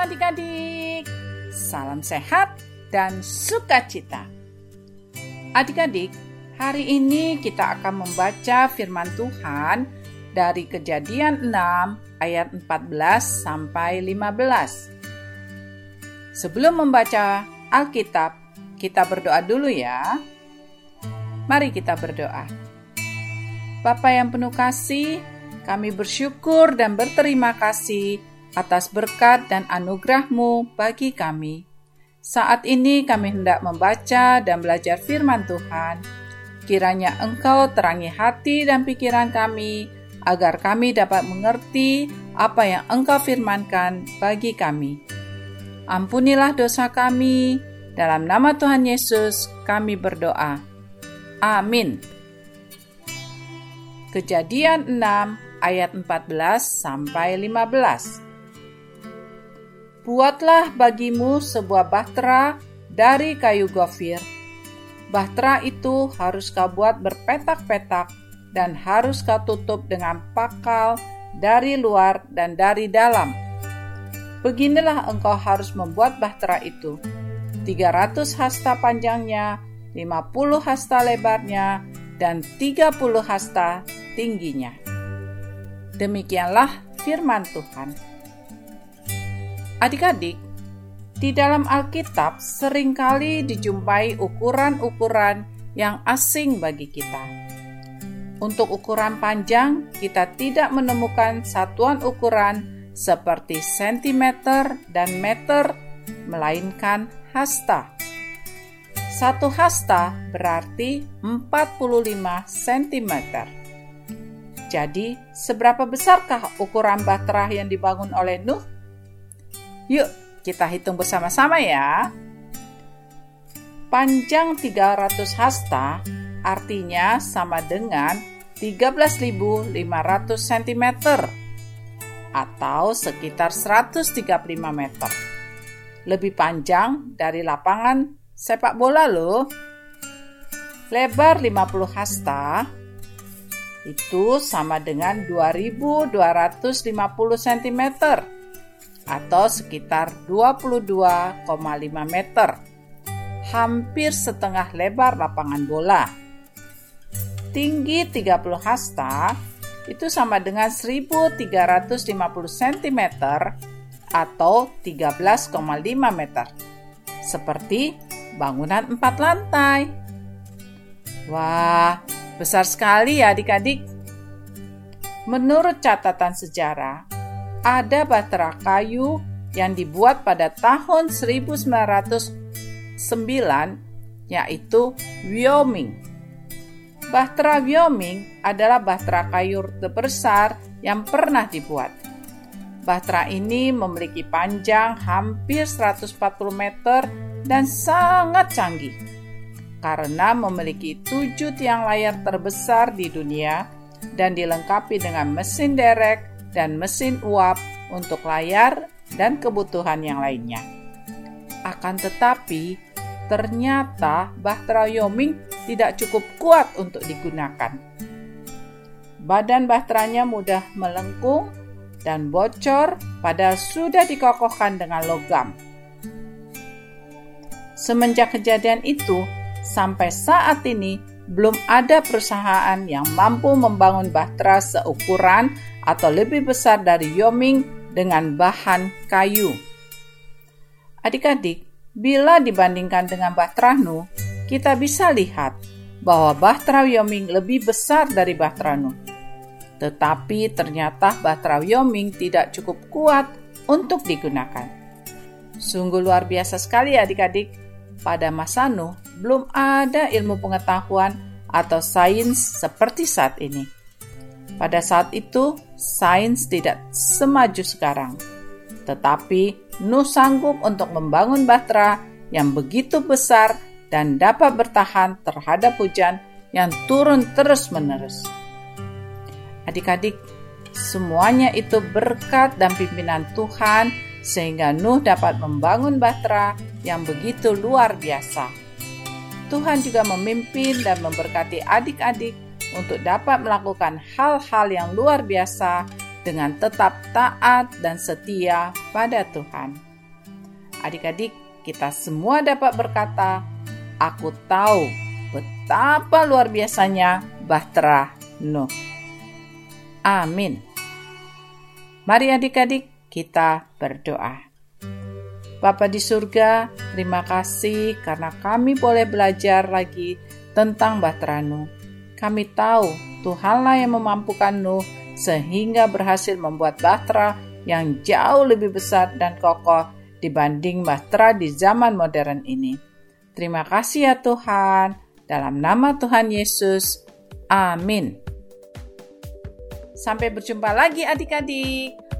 Adik-adik, salam sehat dan sukacita. Adik-adik, hari ini kita akan membaca firman Tuhan dari Kejadian 6 ayat 14 sampai 15. Sebelum membaca Alkitab, kita berdoa dulu ya. Mari kita berdoa. Bapa yang penuh kasih, kami bersyukur dan berterima kasih atas berkat dan anugerah-Mu bagi kami. Saat ini kami hendak membaca dan belajar firman Tuhan. Kiranya Engkau terangi hati dan pikiran kami, agar kami dapat mengerti apa yang Engkau firmankan bagi kami. Ampunilah dosa kami, dalam nama Tuhan Yesus kami berdoa. Amin. Kejadian 6 ayat 14 sampai 15. Buatlah bagimu sebuah bahtera dari kayu gofir. Bahtera itu harus kau buat berpetak-petak dan harus kau tutup dengan pakal dari luar dan dari dalam. Beginilah engkau harus membuat bahtera itu. 300 hasta panjangnya, 50 hasta lebarnya, dan 30 hasta tingginya. Demikianlah firman Tuhan. Adik-adik, di dalam Alkitab sering kali dijumpai ukuran-ukuran yang asing bagi kita. Untuk ukuran panjang, kita tidak menemukan satuan ukuran seperti sentimeter dan meter, melainkan hasta. Satu hasta berarti 45 cm. Jadi, seberapa besarkah ukuran bahtera yang dibangun oleh Nuh? Yuk, kita hitung bersama-sama ya. Panjang 300 hasta artinya sama dengan 13.500 cm atau sekitar 135 meter. Lebih panjang dari lapangan sepak bola loh. Lebar 50 hasta itu sama dengan 2250 cm atau sekitar 22,5 meter. Hampir setengah lebar lapangan bola. Tinggi 30 hasta itu sama dengan 1350 cm atau 13,5 meter. Seperti bangunan empat lantai. Wah, besar sekali ya adik-adik. Menurut catatan sejarah, ada bahtera kayu yang dibuat pada tahun 1909 yaitu Wyoming. Bahtera Wyoming adalah bahtera kayu terbesar yang pernah dibuat. Bahtera ini memiliki panjang hampir 140 meter dan sangat canggih karena memiliki tujuh tiang layar terbesar di dunia dan dilengkapi dengan mesin derek dan mesin uap untuk layar dan kebutuhan yang lainnya. Akan tetapi, ternyata bahtera Wyoming tidak cukup kuat untuk digunakan. Badan bahteranya mudah melengkung dan bocor padahal sudah dikokohkan dengan logam. Semenjak kejadian itu, sampai saat ini belum ada perusahaan yang mampu membangun bahtera seukuran atau lebih besar dari Yoming dengan bahan kayu. Adik-adik, bila dibandingkan dengan Bahtera Nuh, kita bisa lihat bahwa Bahtera Yoming lebih besar dari Bahtera Nuh. Tetapi ternyata Bahtera Yoming tidak cukup kuat untuk digunakan. Sungguh luar biasa sekali adik-adik. Pada masa Nuh, belum ada ilmu pengetahuan atau sains seperti saat ini. Pada saat itu, sains tidak semaju sekarang. Tetapi Nuh sanggup untuk membangun bahtera yang begitu besar dan dapat bertahan terhadap hujan yang turun terus-menerus. Adik-adik, semuanya itu berkat dan pimpinan Tuhan sehingga Nuh dapat membangun bahtera yang begitu luar biasa. Tuhan juga memimpin dan memberkati adik-adik untuk dapat melakukan hal-hal yang luar biasa dengan tetap taat dan setia pada Tuhan. Adik-adik, kita semua dapat berkata, "Aku tahu betapa luar biasanya bahtera Nuh." Amin. Mari adik-adik kita berdoa. Bapa di surga, terima kasih karena kami boleh belajar lagi tentang bahtera Nuh. Kami tahu Tuhanlah yang memampukan Nuh sehingga berhasil membuat bahtera yang jauh lebih besar dan kokoh dibanding bahtera di zaman modern ini. Terima kasih ya Tuhan, dalam nama Tuhan Yesus. Amin. Sampai berjumpa lagi adik-adik.